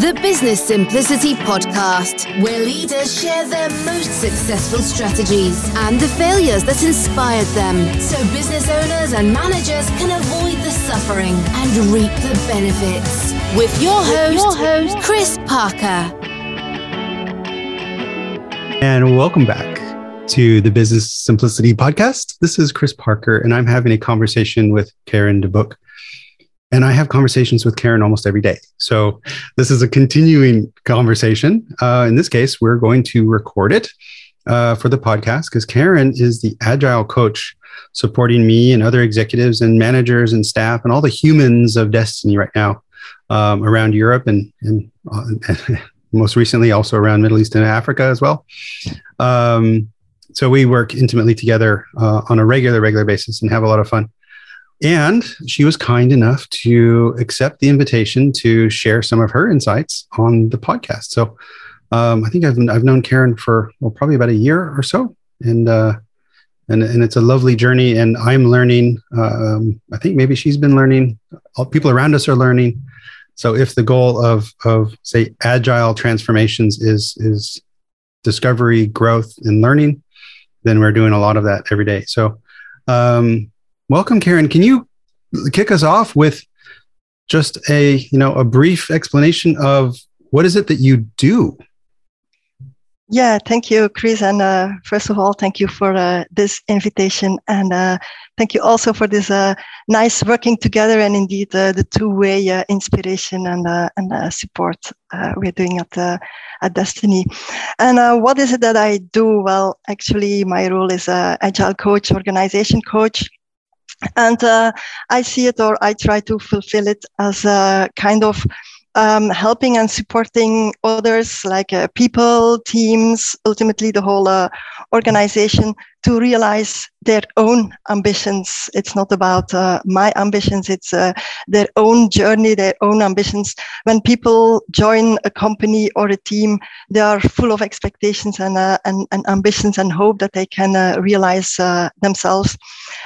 The Business Simplicity Podcast, where leaders share their most successful strategies and the failures that inspired them, so business owners and managers can avoid the suffering and reap the benefits. With your host, your host Chris Parker. And welcome back to the Business Simplicity Podcast. This is Chris Parker, and I'm having a conversation with Karen De Boeck and I have conversations with Karen almost every day. So this is a continuing conversation. Uh, in this case, we're going to record it uh, for the podcast because Karen is the agile coach supporting me and other executives and managers and staff and all the humans of Destiny right now um, around Europe and, and, uh, most recently also around Middle East and Africa as well. Um, so we work intimately together uh, on a regular, regular basis and have a lot of fun. And she was kind enough to accept the invitation to share some of her insights on the podcast. So um, I think I've, I've known Karen for well, probably about a year or so. And, uh, and, and it's a lovely journey. And I'm learning. Um, I think maybe she's been learning. All people around us are learning. So if the goal of, of say agile transformations is, is discovery, growth, and learning, then we're doing a lot of that every day. So um, welcome, Karen. Can you kick us off with just a you know a brief explanation of what is it that you do? Yeah, thank you, Chris. And uh, first of all, thank you for uh, this invitation, and uh, thank you also for this uh, nice working together and indeed uh, the two-way uh, inspiration and and support we're doing at at Destiny. And what is it that I do? Well, actually, my role is agile coach, organization coach, and uh, I see it or I try to fulfill it as a kind of um, helping and supporting others like uh, people, teams, ultimately the whole uh, organization to realize their own ambitions. It's not about uh, my ambitions, it's uh, their own journey, their own ambitions. When people join a company or a team, they are full of expectations and, uh, and, and, ambitions and hope that they can uh, realize uh, themselves.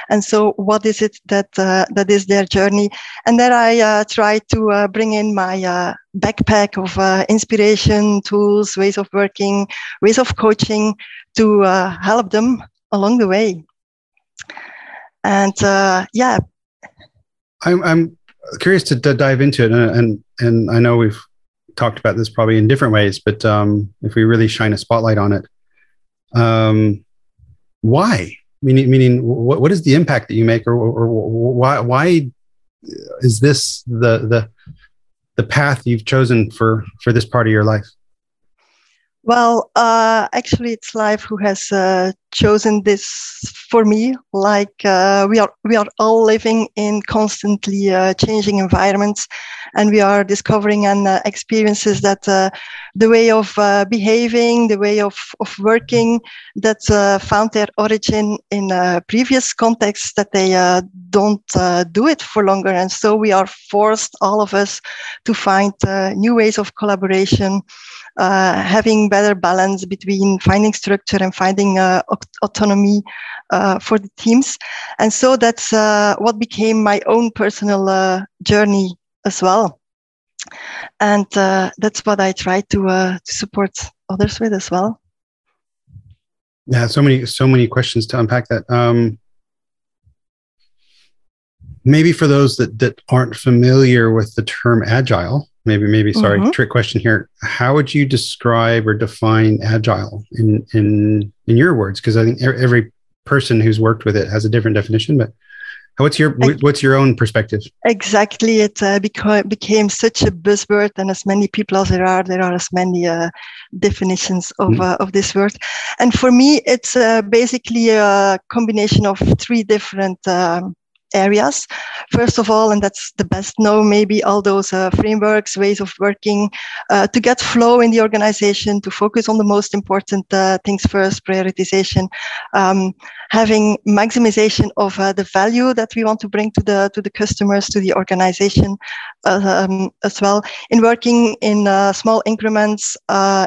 And so, what is it that, uh, that is their journey? And then I try to bring in my backpack of inspiration, tools, ways of working, ways of coaching to help them along the way. And uh, yeah, I'm, I'm curious to, to, dive into it, and, and and I know we've talked about this probably in different ways, but um, if we really shine a spotlight on it, um, why? Meaning, meaning, what, what is the impact that you make, or, or, or why why is this the the the path you've chosen for for this part of your life? Well, uh, actually, it's life who has uh, chosen this for me. Like uh, we are, we are all living in constantly uh, changing environments, and we are discovering and uh, experiences that uh, the way of behaving, the way of of working, that found their origin in previous contexts that they don't do it for longer, and so we are forced, all of us, to find new ways of collaboration uh, having better balance between finding structure and finding uh, autonomy uh, for the teams. And so that's uh, what became my own personal uh, journey as well. And uh, that's what I try to, to support others with as well. Yeah, so many, so many questions to unpack that. Um, maybe for those that, that aren't familiar with the term agile, maybe maybe sorry. Mm-hmm. trick question here. How would you describe or define agile in in in your words? Because i think every person who's worked with it has a different definition but what's your what's your own perspective? Exactly. It uh, beca- became such a buzzword and as many people as there are there are as many uh, definitions of, mm-hmm. uh, of this word. And for me it's uh, basically a combination of three different um, areas. First of all, and that's the best known, maybe all those uh, frameworks, ways of working uh, to get flow in the organization, to focus on the most important uh, things first, prioritization, um, having maximization of uh, the value that we want to bring to the to the customers, to the organization uh, um, as well. In working in uh, small increments,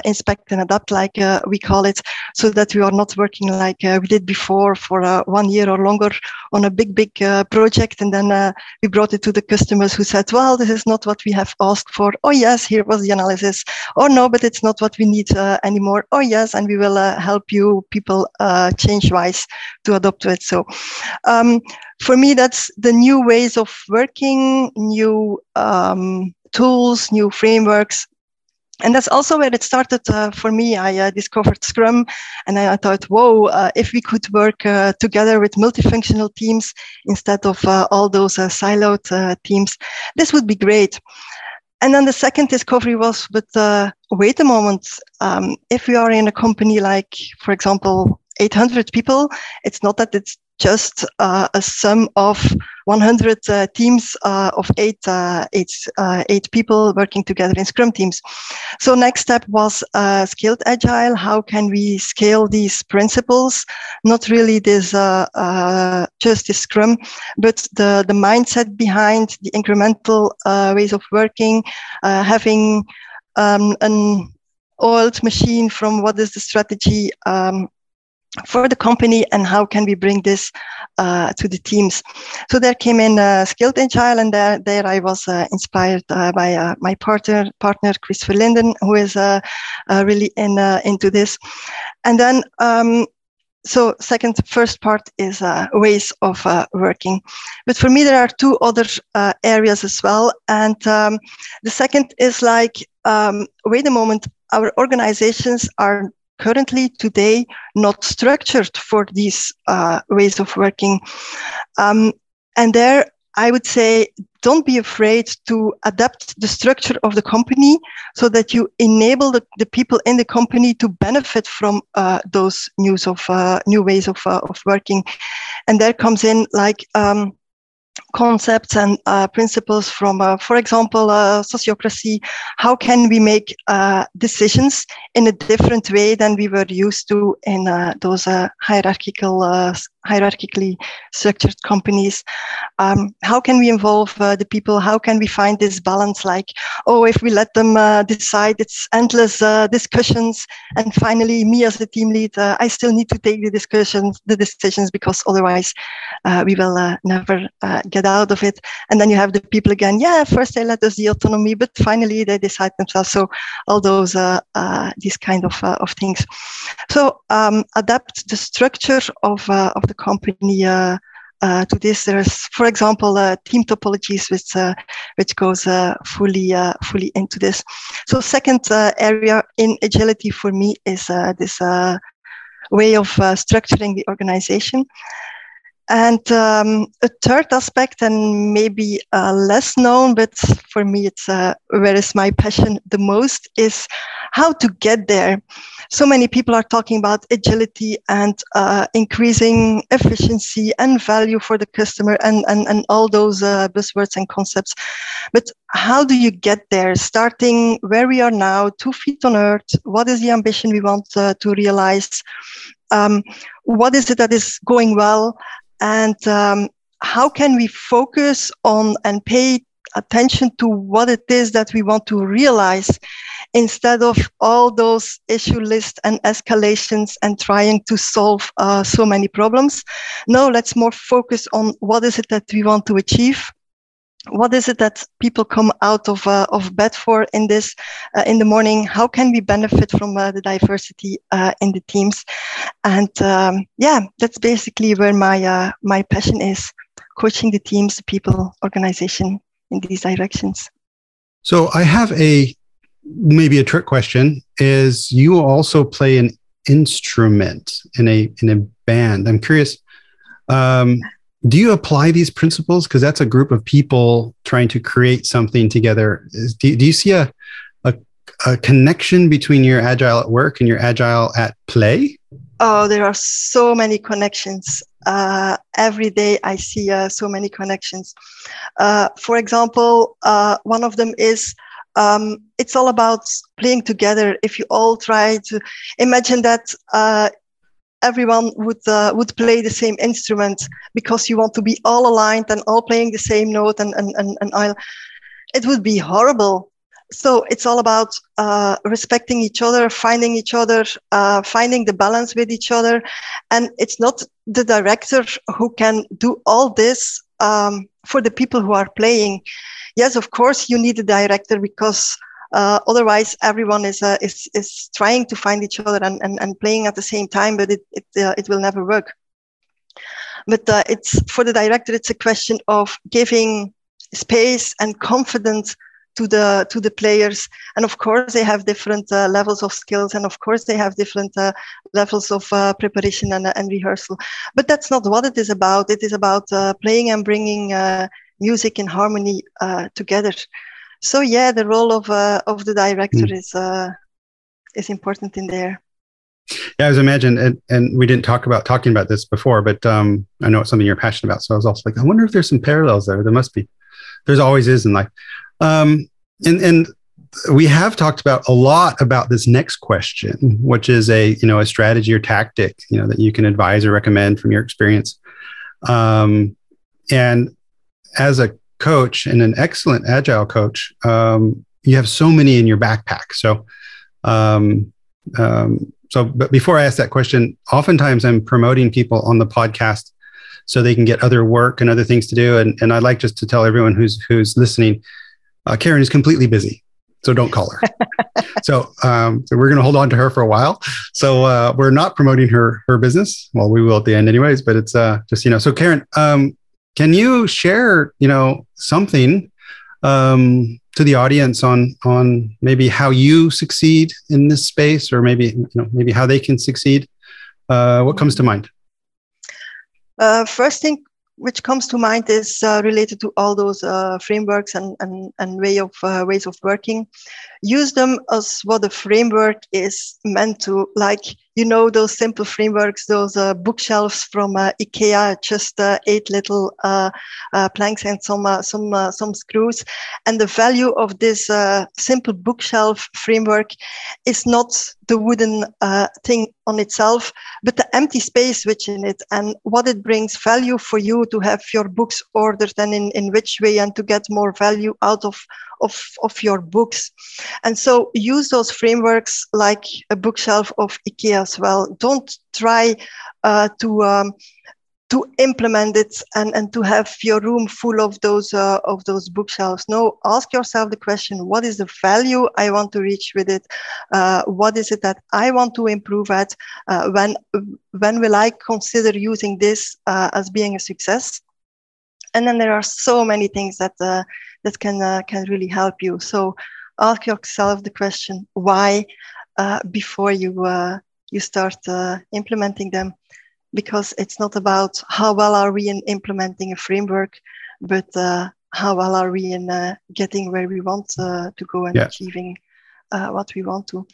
inspect and adapt, like we call it, so that we are not working like we did before for one year or longer on a big, big project project and then uh, we brought it to the customers who said well this is not what we have asked for. Oh yes here was the analysis. Oh no but it's not what we need uh, anymore. Oh yes and we will uh, help you people uh, change wise to adopt to it. So um, for me that's the new ways of working new um, tools new frameworks and that's also where it started uh, for me. I uh, discovered Scrum, and I, I thought, whoa, uh, if we could work uh, together with multifunctional teams instead of uh, all those uh, siloed teams, this would be great. And then the second discovery was, but wait a moment, um, if we are in a company like, for example, 800 people, it's not that it's just uh, a sum of 100 uh, teams uh, of eight, uh, eight, uh, eight people working together in Scrum teams. So next step was uh, scaled agile. How can we scale these principles? Not really this just this Scrum, but the the mindset behind the incremental ways of working, having um, an oiled machine from what is the strategy um, for the company and how can we bring this uh, to the teams. So there came in uh, Scaled Agile and there, there I was uh, inspired uh, by uh, my partner, partner Chris Verlinden, who is really in, into this. And then, um, so second, first part is ways of working. But for me, there are two other areas as well. And um, the second is like, um, wait a moment, our organizations are currently today not structured for these uh, ways of working. Um, and there, I would say, don't be afraid to adapt the structure of the company so that you enable the, the people in the company to benefit from uh, those news of uh, new ways of, uh, of working. And there comes in like um, concepts and uh, principles from, uh, for example, uh, sociocracy. How can we make decisions in a different way than we were used to in those hierarchical hierarchically structured companies. Um, how can we involve uh, the people? How can we find this balance? Like, oh, if we let them uh, decide, it's endless uh, discussions, and finally, me as the team lead, uh, I still need to take the discussions, the decisions, because otherwise, uh, we will uh, never get out of it. And then you have the people again. Yeah, first they let us the autonomy, but finally they decide themselves. So all those these kind of of things. So um, adapt the structure of of the company uh, uh, to this. There's, for example, uh, team topologies, which which goes fully fully into this. So, second area in agility for me is this way of structuring the organization. And um, a third aspect, and maybe uh, less known, but for me, it's uh, where is my passion the most, is how to get there. So many people are talking about agility and uh, increasing efficiency and value for the customer and, and, and all those uh, buzzwords and concepts. But how do you get there? Starting where we are now, two feet on earth, what is the ambition we want uh, to realize? Um, what is it that is going well? And um, how can we focus on and pay attention to what it is that we want to realize instead of all those issue lists and escalations and trying to solve uh, so many problems. No, let's more focus on what is it that we want to achieve what is it that people come out of uh, of bed for in this uh, in the morning? How can we benefit from uh, the diversity uh, in the teams? And um, yeah, that's basically where my uh, my passion is: coaching the teams, the people, organization in these directions. So I have a maybe a trick question: Is you also play an instrument in a in a band? I'm curious. Um, do you apply these principles? Because that's a group of people trying to create something together. Do, do you see a, a, a connection between your agile at work and your agile at play? Oh there are so many connections. Uh, every day i see uh, so many connections. Uh, for example uh, one of them is um, it's all about playing together. If you all try to imagine that uh, everyone would uh, would play the same instrument because you want to be all aligned and all playing the same note and and and, and I'll, it would be horrible. So it's all about uh, respecting each other finding each other uh, finding the balance with each other. And it's not the director who can do all this um, for the people who are playing, yes, of course, you need a director because uh, otherwise everyone is, uh, is, is trying to find each other and, and, and playing at the same time, but it, it, uh, it will never work. But uh, it's for the director, it's a question of giving space and confidence to the to the players. And of course they have different uh, levels of skills and of course they have different uh, levels of uh, preparation and, and rehearsal. But that's not what it is about. It is about uh, playing and bringing uh, music in harmony together so yeah the role of of the director mm. is is important in there yeah, as I was imagine, and, and we didn't talk about talking about this before, but um, I know it's something you're passionate about. So I was also like, I wonder if there's some parallels there. There must be. There's always is in life. Um, and and we have talked about a lot about this next question, which is a you know a strategy or tactic you know that you can advise or recommend from your experience. Um, and as a coach and an excellent agile coach, um, you have so many in your backpack. So, um, um, so but before I ask that question, oftentimes I'm promoting people on the podcast so they can get other work and other things to do. And, and I'd like just to tell everyone who's who's listening uh, Karen is completely busy, so don't call her. so, um, so we're going to hold on to her for a while. So uh, we're not promoting her her business. Well, we will at the end, anyways. But it's uh, just you know. So Karen, um, can you share you know something um, to the audience on on maybe how you succeed in this space, or maybe you know maybe how they can succeed? Uh, what comes to mind? Uh, first thing which comes to mind is uh, related to all those uh, frameworks and, and, and way of uh, ways of working. Use them as what the framework is meant to, like you know those simple frameworks, those uh, bookshelves from uh, IKEA, just uh, eight little uh, uh, planks and some some some screws. And the value of this simple bookshelf framework is not the wooden thing on itself, but the empty space which in it and what it brings value for you to have your books ordered and in, in which way and to get more value out of of, of your books. And so use those frameworks like a bookshelf of IKEA as well. Don't try uh, to um, to implement it and, and to have your room full of those uh, of those bookshelves. No, ask yourself the question: What is the value I want to reach with it? Uh, what is it that I want to improve at? Uh, when when will I consider using this uh, as being a success? And then there are so many things that uh, that can uh, can really help you. So ask yourself the question why uh, before you uh, you start implementing them, because it's not about how well are we in implementing a framework, but uh, how well are we in uh, getting where we want to go and yeah. achieving what we want to.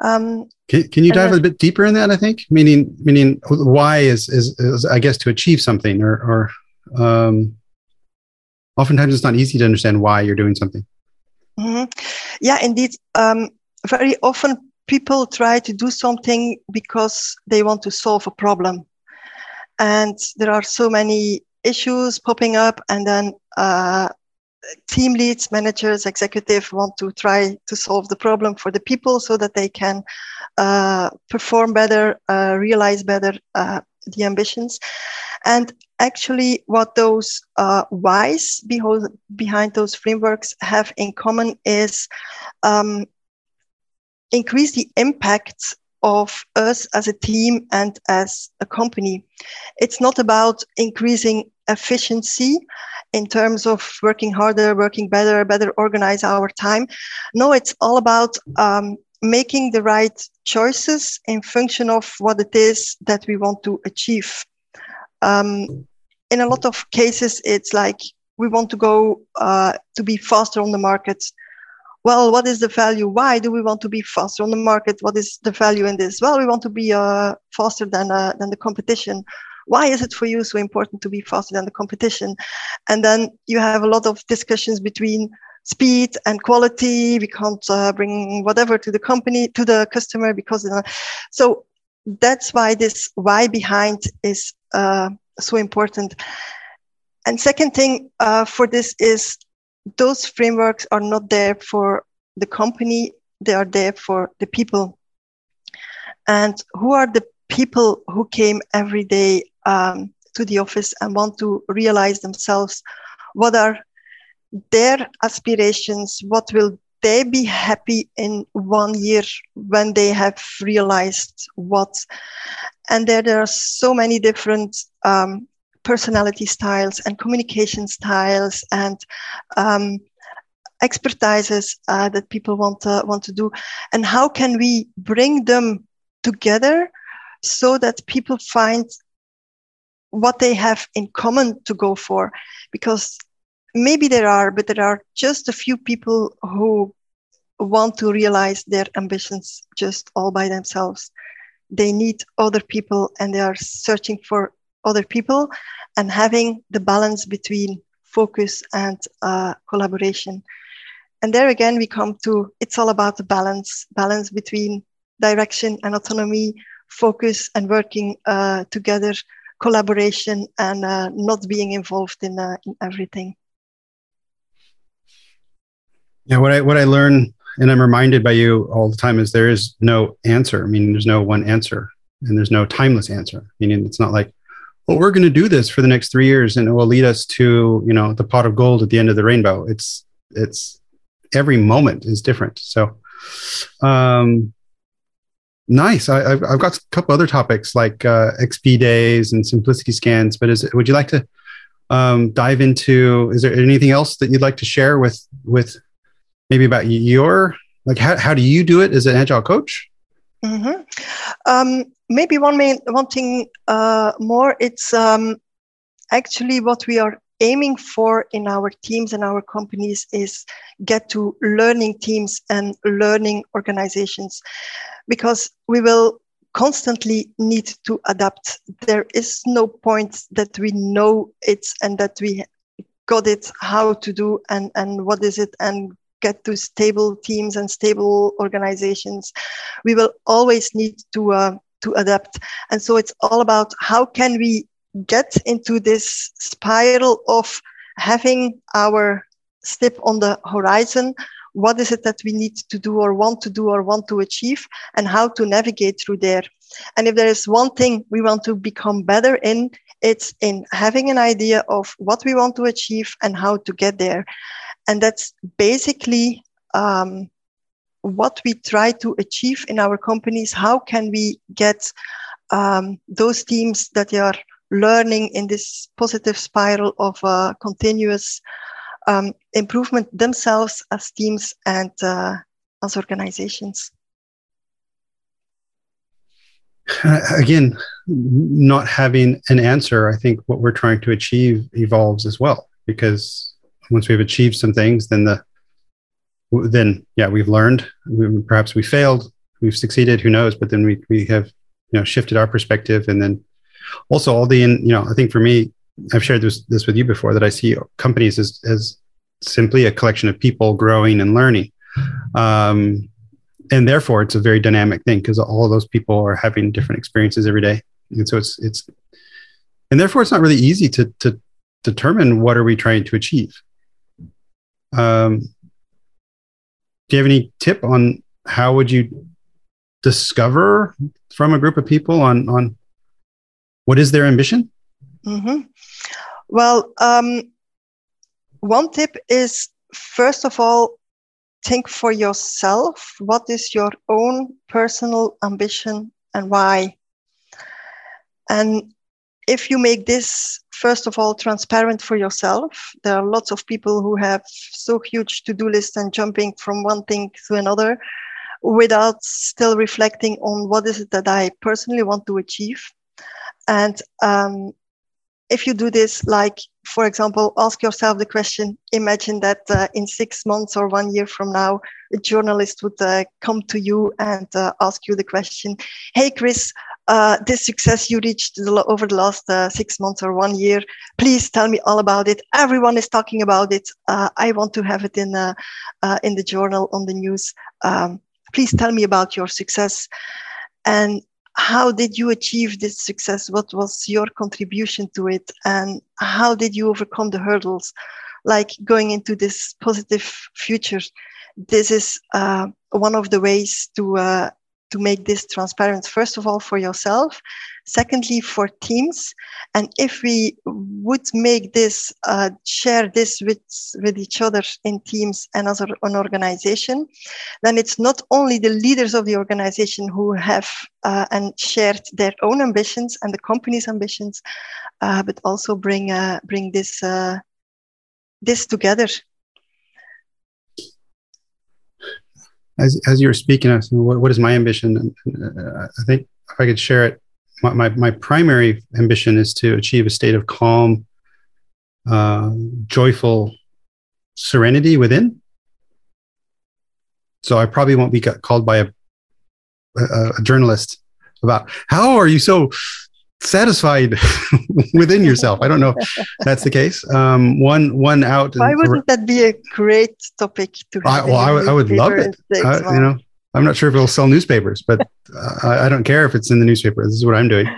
Um, can, can you dive a bit deeper in that? I think meaning meaning why is, is, is I guess to achieve something or or um, oftentimes it's not easy to understand why you're doing something. Mm-hmm. Yeah, indeed. Um, very often people try to do something because they want to solve a problem. And there are so many issues popping up, and then uh, team leads, managers, executive want to try to solve the problem for the people so that they can uh, perform better, uh, realize better uh, the ambitions. And actually, what those uh, whys behind those frameworks have in common is um, increase the impact of us as a team and as a company. It's not about increasing efficiency in terms of working harder, working better, better organize our time. No, it's all about um, making the right choices in function of what it is that we want to achieve. Um, in a lot of cases, it's like we want to go uh, to be faster on the market. Well, what is the value? Why do we want to be faster on the market? What is the value in this? Well, we want to be uh, faster than uh, than the competition. Why is it for you so important to be faster than the competition? And then you have a lot of discussions between speed and quality. We can't uh, bring whatever to the company to the customer because uh, so that's why this why behind is uh, so important. And second thing uh, for this is those frameworks are not there for the company, they are there for the people. And who are the people who came every day um, to the office and want to realize themselves? What are their aspirations? What will they be happy in one year when they have realized what? And there, there are so many different um, personality styles and communication styles and um, expertises uh, that people want to want to do. And how can we bring them together so that people find what they have in common to go for? Because maybe there are but there are just a few people who want to realize their ambitions just all by themselves. They need other people and they are searching for other people and having the balance between focus and uh, collaboration. And there again we come to it's all about the balance balance between direction and autonomy focus and working uh, together collaboration and uh, not being involved in, uh, in everything. Yeah what i what i learn and i'm reminded by you all the time is there is no answer. I mean there's no one answer and there's no timeless answer meaning it's not like well we're going to do this for the next three years and it will lead us to you know the pot of gold at the end of the rainbow. It's it's every moment is different. So um nice. I, have I've got a couple other topics like uh, xp days and simplicity scans but is would you like to um, dive into is there anything else that you'd like to share with with maybe about your like how, how do you do it as an agile coach mm-hmm. um, maybe one main one thing uh, more it's um, actually what we are aiming for in our teams and our companies is get to learning teams and learning organizations because we will constantly need to adapt there is no point that we know it and that we got it how to do and and what is it and get to stable teams and stable organizations, we will always need to uh, to adapt. And so it's all about how can we get into this spiral of having our step on the horizon. What is it that we need to do or want to do or want to achieve and how to navigate through there. And if there is one thing we want to become better in it's in having an idea of what we want to achieve and how to get there and that's basically um, what we try to achieve in our companies. How can we get um, those teams that are learning in this positive spiral of uh, continuous um, improvement themselves as teams and uh, as organizations? Again, not having an answer, I think what we're trying to achieve evolves as well because once we've achieved some things, then the then yeah, we've learned. We, perhaps we failed, we've succeeded. Who knows? But then we we have you know shifted our perspective, and then also all the you know I think for me, I've shared this this with you before that I see companies as as simply a collection of people growing and learning. Um, and therefore it's a very dynamic thing because all of those people are having different experiences every day and so it's it's and therefore it's not really easy to to determine what are we trying to achieve um, do you have any tip on how would you discover from a group of people on on what is their ambition? Mm-hmm. Well, um, one tip is first of all think for yourself. What is your own personal ambition and why? And if you make this first of all transparent for yourself. There are lots of people who have so huge to-do lists and jumping from one thing to another without still reflecting on what is it that i personally want to achieve. And um, if you do this like for example ask yourself the question imagine that uh, in six months or one year from now a journalist would uh, come to you and uh, ask you the question hey chris uh, this success you reached over the last uh, six months or one year. Please tell me all about it. Everyone is talking about it. Uh, I want to have it in uh, uh, in the journal on the news. Um, please tell me about your success and how did you achieve this success? What was your contribution to it, and how did you overcome the hurdles? Like going into this positive future, this is one of the ways to to make this transparent, first of all, for yourself, secondly, for teams. And if we would make this, uh, share this with, with each other in teams and as an organization, then it's not only the leaders of the organization who have uh, and shared their own ambitions and the company's ambitions, uh, but also bring, uh, bring this, uh, this together as as you were speaking, I was thinking, what, what is my ambition? Uh, I think if I could share it, my, my, my primary ambition is to achieve a state of calm, uh, joyful serenity within. So I probably won't be called by a, a, a journalist about how are you so satisfied within yourself. I don't know if that's the case. Um, one one out. Why wouldn't that be a great topic to have? I, well, I, I, would love it. I, you know, I'm not sure if it'll sell newspapers, but I, I, don't care if it's in the newspaper. This is what I'm doing.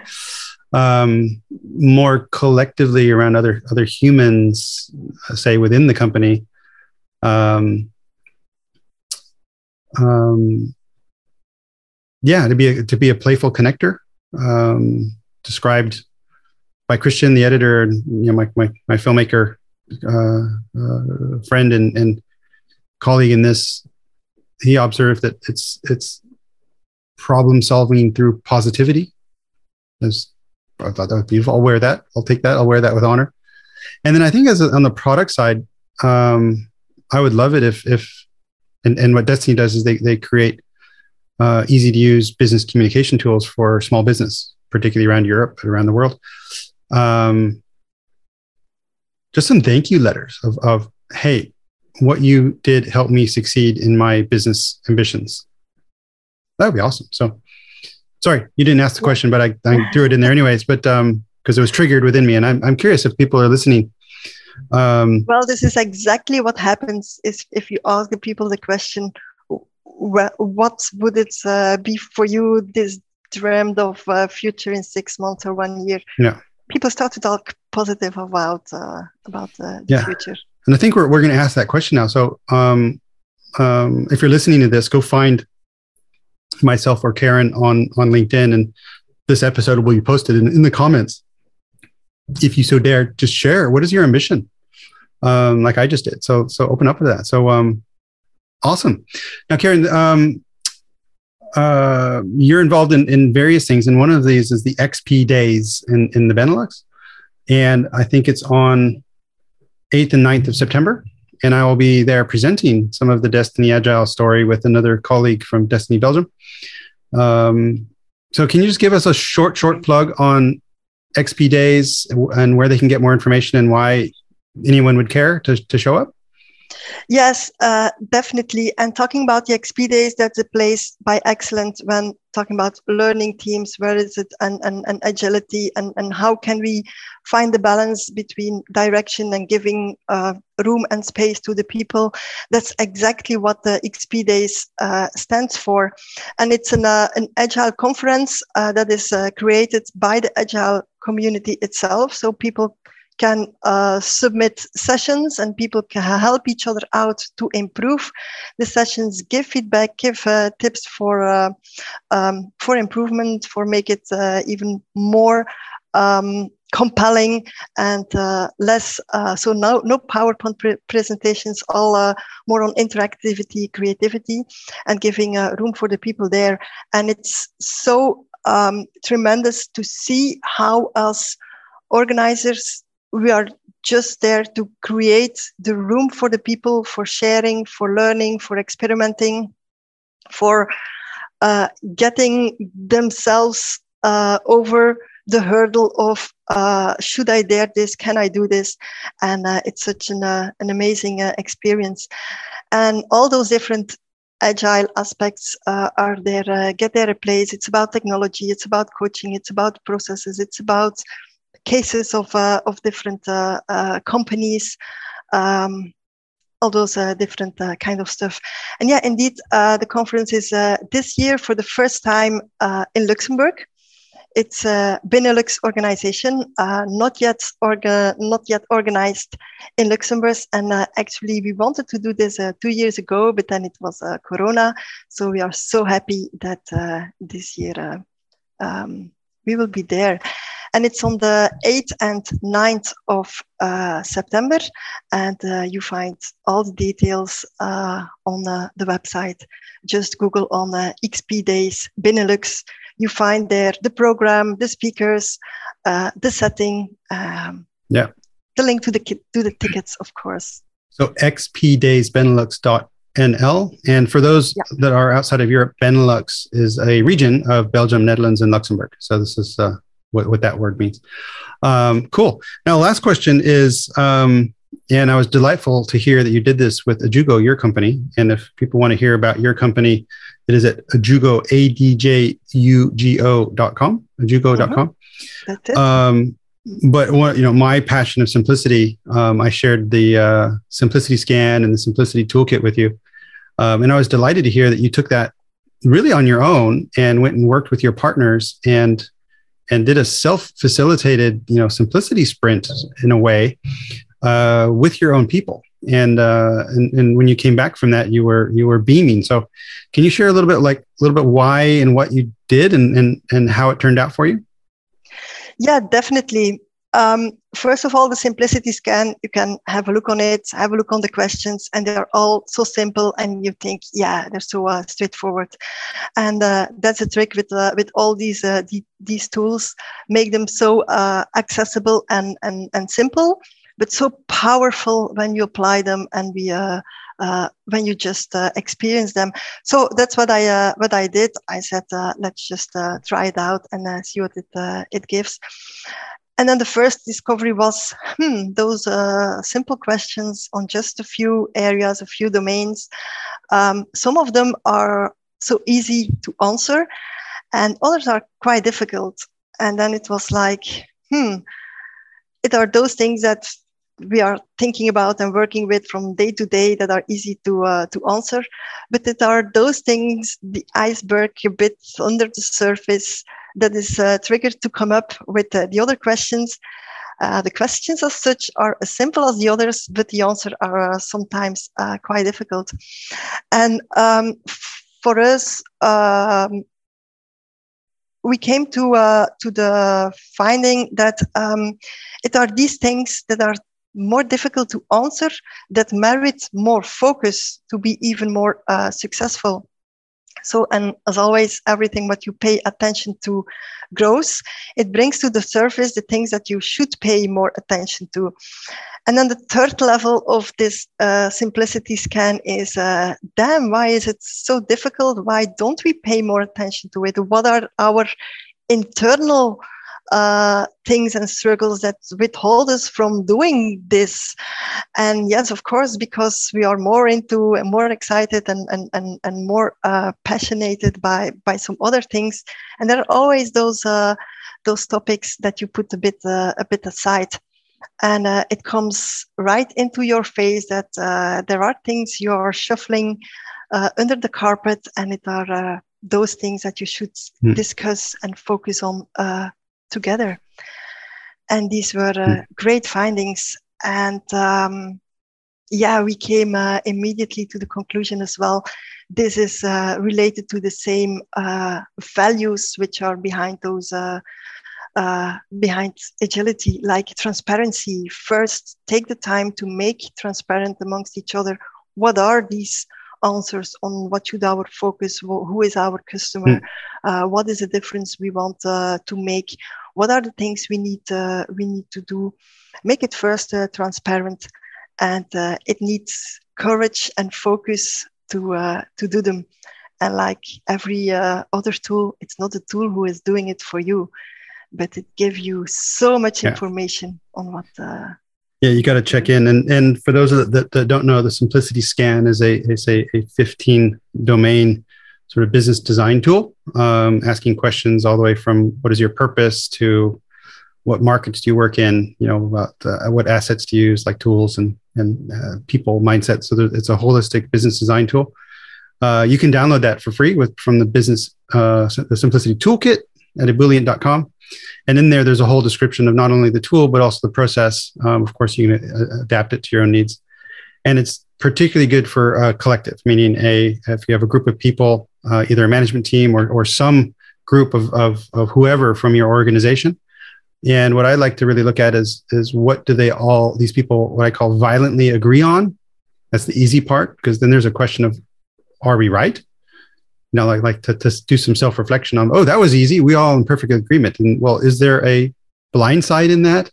Um, more collectively around other other humans, uh, say within the company. Um, um, yeah, to be a, to be a playful connector. Um, described by Christian, the editor, and you know, my my, my filmmaker uh, uh, friend and, and colleague in this, he observed that it's it's problem solving through positivity. I thought that was beautiful. I'll wear that. I'll take that. I'll wear that with honor. And then I think as a, on the product side, um, I would love it if if and, and what Destiny does is they they create uh, easy to use business communication tools for small business particularly around Europe and around the world. Um, just some thank you letters of, of, hey, what you did helped me succeed in my business ambitions. That would be awesome. So, sorry, you didn't ask the question, but I, I threw it in there anyways, but um, because it was triggered within me. And I'm, I'm curious if people are listening. Um, well, this is exactly what happens is if you ask the people the question, what would it uh, be for you this dreamed of a future in six months or one year, yeah. People start to talk positive about uh, about the yeah. future. And I think we're we're going to ask that question now. So, um, um, if you're listening to this, go find myself or Karen on on LinkedIn, and this episode will be posted in, in the comments. If you so dare, just share. What is your ambition? Um, like I just did. So so open up to that. So um, awesome. Now, Karen, um, uh, you're involved in, in various things, and one of these is the XP Days in, in the Benelux, and I think it's on 8th and 9th of September. And I will be there presenting some of the Destiny Agile story with another colleague from Destiny Belgium. Um, so, can you just give us a short, short plug on XP Days and where they can get more information and why anyone would care to, to show up? Yes, uh, definitely. And talking about the XP days, that's a place by excellence when talking about learning teams, where is it and, and, and agility and, and how can we find the balance between direction and giving uh, room and space to the people. That's exactly what the XP days uh, stands for. And it's an, uh, an agile conference uh, that is uh, created by the agile community itself. So people can uh, submit sessions and people can help each other out to improve the sessions, give feedback, give uh, tips for uh, um, for improvement, for make it uh, even more um, compelling and uh, less. Uh, so no no PowerPoint pre presentations, all more on interactivity, creativity, and giving room for the people there. And it's so um, tremendous to see how us organizers we are just there to create the room for the people for sharing, for learning, for experimenting, for uh, getting themselves uh, over the hurdle of uh, should I dare this? Can I do this? And uh, it's such an, uh, an amazing uh, experience. And all those different agile aspects are there, get there a place. It's about technology, it's about coaching, it's about processes, it's about cases of uh, of different uh, uh, companies. Um, all those different kind of stuff. And yeah, indeed, the conference is this year for the first time in Luxembourg. It's a Benelux organization, uh, not yet orga- not yet organized in Luxembourg. And uh, actually, we wanted to do this uh, two years ago, but then it was Corona. So we are so happy that this year um, we will be there and it's on the 8th and 9th of uh, September. And uh, you find all the details uh, on the website. Just Google on uh, XP Days Benelux. You find there the program, the speakers, uh, the setting. Um, yeah. The link to the to the tickets, of course. So xpdaysbenelux.nl. And for those yeah. that are outside of Europe, Benelux is a region of Belgium, Netherlands, and Luxembourg. So this is uh, what, what that word means. Um, cool. Now, last question is, um, and I was delightful to hear that you did this with Adjugo, your company. And if people want to hear about your company, it is at Adjugo, A-D-J-U-G-O dot com, adjugo.com. Uh-huh. That's it. Um, but what, you know, my passion of simplicity, um, I shared the uh, simplicity scan and the simplicity toolkit with you. Um, and I was delighted to hear that you took that really on your own and went and worked with your partners and and did a self-facilitated, you know, simplicity sprint in a way uh, with your own people. And, uh, and and when you came back from that, you were you were beaming. So, can you share a little bit, like a little bit, why and what you did, and and and how it turned out for you? Yeah, definitely. Um, first of all, the simplicity scan, you can have a look on it, have a look on the questions, and they're all so simple. And you think, yeah, they're so uh, straightforward. And uh, that's a trick with uh, with all these uh, the, these tools, make them so uh, accessible and, and and simple, but so powerful when you apply them and we. Uh, when you just experience them, so that's what I what I did. I said, let's just try it out and see what it it gives. And then the first discovery was hmm, those uh, simple questions on just a few areas, a few domains. Um, some of them are so easy to answer, and others are quite difficult. And then it was like, hmm, it are those things that we are thinking about and working with from day to day that are easy to uh, to answer, but it are those things, the iceberg a bit under the surface that is uh, triggered to come up with uh, the other questions. Uh, the questions as such are as simple as the others, but the answers are uh, sometimes uh, quite difficult. And um, for us, um, we came to uh, to the finding that um, it are these things that are more difficult to answer that merit more focus to be even more successful. So, and as always, everything what you pay attention to grows. It brings to the surface the things that you should pay more attention to. And then the third level of this uh, simplicity scan is uh, damn, why is it so difficult? Why don't we pay more attention to it? What are our internal uh, things and struggles that withhold us from doing this. And yes, of course, because we are more into and more excited and, and, and, and more uh, passionate by, by some other things. And there are always those, uh, those topics that you put a bit, uh, a bit aside. And uh, it comes right into your face that uh, there are things you're shuffling under the carpet, and it are those things that you should mm. discuss and focus on together. And these were uh, hmm. great findings. And um, yeah, we came uh, immediately to the conclusion as well. This is uh, related to the same uh, values which are behind those. Uh, uh, behind agility, like transparency. First, take the time to make transparent amongst each other what are these answers on what should our focus, who is our customer, mm. uh, what is the difference we want uh, to make, what are the things we need uh, we need to do make it first uh, transparent and uh, it needs courage and focus to uh, to do them and like every uh, other tool it's not a tool who is doing it for you but it gives you so much yeah. information on what uh, yeah, you got to check in, and and for those that, that, don't know, the Simplicity Scan is a is a, a 15 domain sort of business design tool, um, asking questions all the way from what is your purpose to what markets do you work in, you know, about uh, what assets you use, like tools and and uh, people mindset. So it's a holistic business design tool. Uh, you can download that for free with from the business uh, the Simplicity Toolkit at ebullient.com. And in there, there's a whole description of not only the tool, but also the process. Um, of course, you can uh, adapt it to your own needs. And it's particularly good for a collective, meaning a if you have a group of people, uh, either a management team or, or some group of, of, of whoever from your organization. And what I like to really look at is, is what do they all, these people, what I call violently agree on? That's the easy part, because then there's a question of, are we right? You know, like, like to, to do some self reflection on, oh, that was easy. We all in perfect agreement. And well, is there a blind side in that?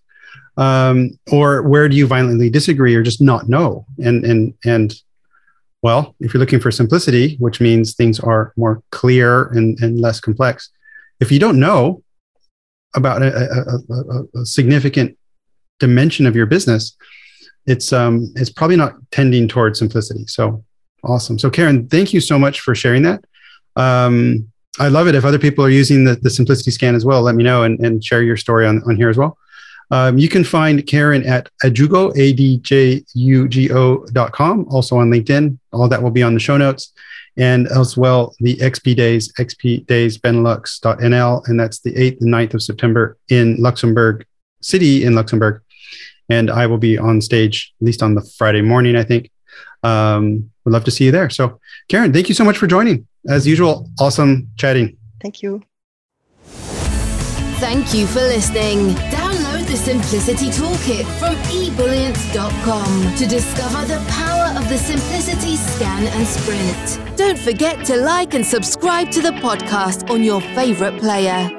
Um, or where do you violently disagree or just not know? And, and, and well, if you're looking for simplicity, which means things are more clear and, and less complex, if you don't know about a, a, a, a significant dimension of your business, it's um, it's probably not tending towards simplicity. So awesome. So Karen, thank you so much for sharing that. Um, I love it. If other people are using the, the simplicity scan as well, let me know and, and share your story on, on here as well. Um, you can find Karen at adjugo, A-D-J-U-G-O dot com, also on LinkedIn. All that will be on the show notes. And as well, the XP Days, XP Days Benelux.nl. And that's the 8th and 9th of September in Luxembourg City in Luxembourg. And I will be on stage, at least on the Friday morning, I think. Um, would love to see you there. So, Karen, thank you so much for joining. As usual, awesome chatting. Thank you. Thank you for listening. Download the Simplicity Toolkit from ebullient.com to discover the power of the Simplicity Scan and Sprint. Don't forget to like and subscribe to the podcast on your favorite player.